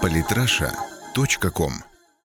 Политраша.ком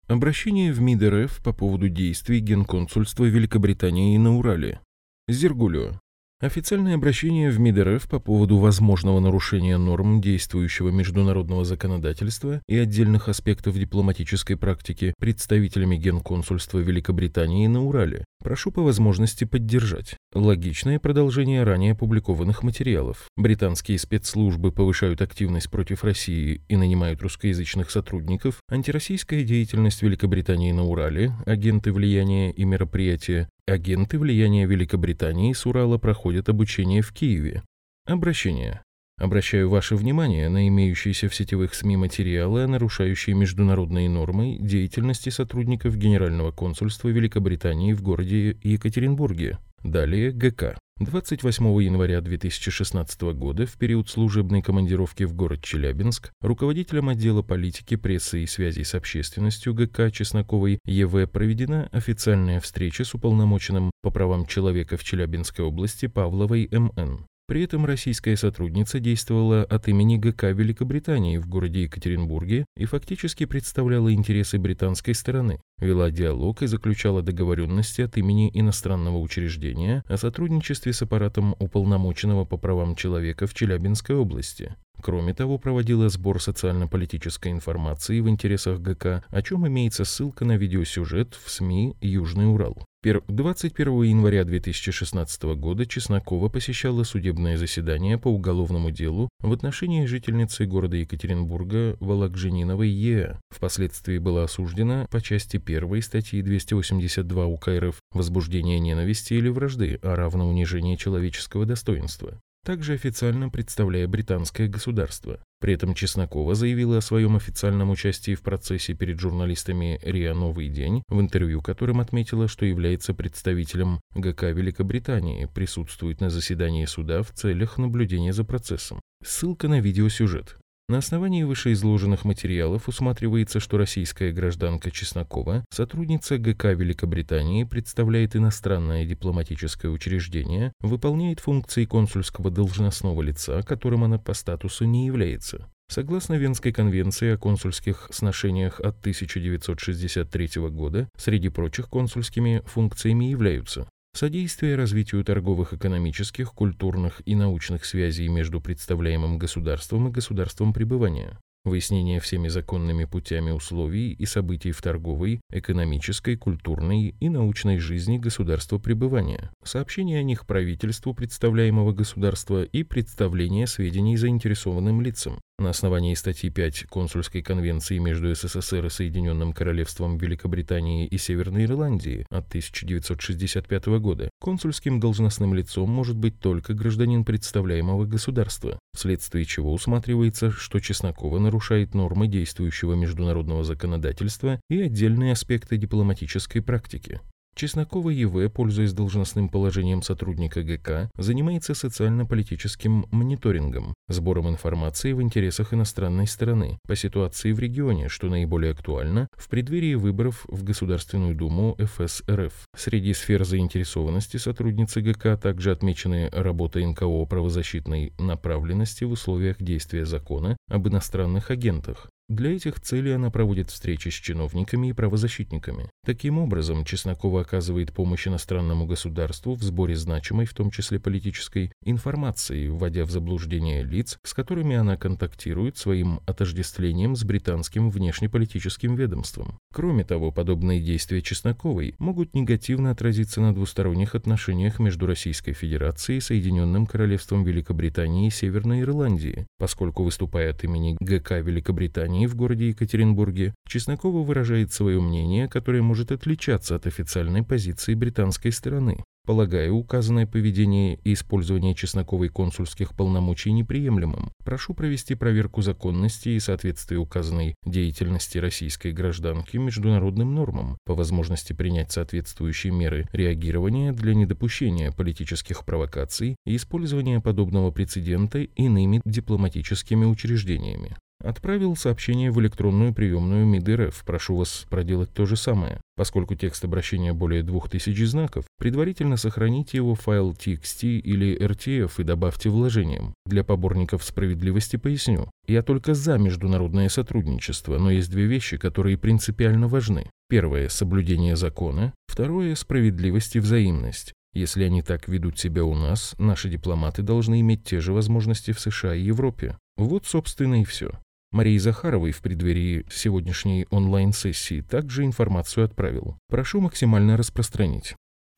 Обращение в МИД РФ по поводу действий Генконсульства Великобритании на Урале. Зергулио. Официальное обращение в МИД РФ по поводу возможного нарушения норм действующего международного законодательства и отдельных аспектов дипломатической практики представителями Генконсульства Великобритании на Урале. Прошу по возможности поддержать. Логичное продолжение ранее опубликованных материалов. Британские спецслужбы повышают активность против России и нанимают русскоязычных сотрудников. Антироссийская деятельность Великобритании на Урале, агенты влияния и мероприятия, агенты влияния Великобритании с Урала проходят обучение в Киеве. Обращение. Обращаю ваше внимание на имеющиеся в сетевых СМИ материалы, нарушающие международные нормы деятельности сотрудников Генерального консульства Великобритании в городе Екатеринбурге. Далее ГК. 28 января 2016 года, в период служебной командировки в город Челябинск, руководителем отдела политики, прессы и связей с общественностью ГК Чесноковой ЕВ проведена официальная встреча с уполномоченным по правам человека в Челябинской области Павловой МН. При этом российская сотрудница действовала от имени ГК Великобритании в городе Екатеринбурге и фактически представляла интересы британской стороны, вела диалог и заключала договоренности от имени иностранного учреждения о сотрудничестве с аппаратом уполномоченного по правам человека в Челябинской области. Кроме того, проводила сбор социально-политической информации в интересах ГК, о чем имеется ссылка на видеосюжет в СМИ «Южный Урал». 21 января 2016 года Чеснокова посещала судебное заседание по уголовному делу в отношении жительницы города Екатеринбурга Вологжениновой Е. Впоследствии была осуждена по части 1 статьи 282 УК РФ «Возбуждение ненависти или вражды, а равно унижение человеческого достоинства» также официально представляя британское государство. При этом Чеснокова заявила о своем официальном участии в процессе перед журналистами РИА «Новый день», в интервью которым отметила, что является представителем ГК Великобритании, присутствует на заседании суда в целях наблюдения за процессом. Ссылка на видеосюжет. На основании вышеизложенных материалов усматривается, что российская гражданка Чеснокова, сотрудница ГК Великобритании, представляет иностранное дипломатическое учреждение, выполняет функции консульского должностного лица, которым она по статусу не является. Согласно Венской конвенции о консульских сношениях от 1963 года, среди прочих консульскими функциями являются содействие развитию торговых, экономических, культурных и научных связей между представляемым государством и государством пребывания, выяснение всеми законными путями условий и событий в торговой, экономической, культурной и научной жизни государства пребывания, сообщение о них правительству представляемого государства и представление сведений заинтересованным лицам, на основании статьи 5 Консульской конвенции между СССР и Соединенным Королевством Великобритании и Северной Ирландии от 1965 года консульским должностным лицом может быть только гражданин представляемого государства, вследствие чего усматривается, что Чеснокова нарушает нормы действующего международного законодательства и отдельные аспекты дипломатической практики. Чеснокова ЕВ, пользуясь должностным положением сотрудника ГК, занимается социально-политическим мониторингом, сбором информации в интересах иностранной стороны по ситуации в регионе, что наиболее актуально в преддверии выборов в Государственную Думу ФСРФ. Среди сфер заинтересованности сотрудницы ГК также отмечены работа НКО правозащитной направленности в условиях действия закона об иностранных агентах, для этих целей она проводит встречи с чиновниками и правозащитниками. Таким образом, Чеснокова оказывает помощь иностранному государству в сборе значимой, в том числе политической, информации, вводя в заблуждение лиц, с которыми она контактирует своим отождествлением с британским внешнеполитическим ведомством. Кроме того, подобные действия Чесноковой могут негативно отразиться на двусторонних отношениях между Российской Федерацией, Соединенным Королевством Великобритании и Северной Ирландии, поскольку, выступая от имени ГК Великобритании, собрании в городе Екатеринбурге Чеснокова выражает свое мнение, которое может отличаться от официальной позиции британской стороны. Полагаю указанное поведение и использование Чесноковой консульских полномочий неприемлемым. Прошу провести проверку законности и соответствия указанной деятельности российской гражданки международным нормам, по возможности принять соответствующие меры реагирования для недопущения политических провокаций и использования подобного прецедента иными дипломатическими учреждениями. Отправил сообщение в электронную приемную МИД РФ. Прошу вас проделать то же самое. Поскольку текст обращения более 2000 знаков, предварительно сохраните его в файл TXT или RTF и добавьте вложением. Для поборников справедливости поясню. Я только за международное сотрудничество, но есть две вещи, которые принципиально важны. Первое – соблюдение закона. Второе – справедливость и взаимность. Если они так ведут себя у нас, наши дипломаты должны иметь те же возможности в США и Европе. Вот, собственно, и все. Марии Захаровой в преддверии сегодняшней онлайн-сессии также информацию отправил. Прошу максимально распространить.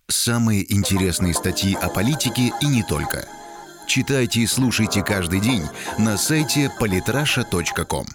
Самые интересные статьи о политике и не только. Читайте и слушайте каждый день на сайте polytrasha.com.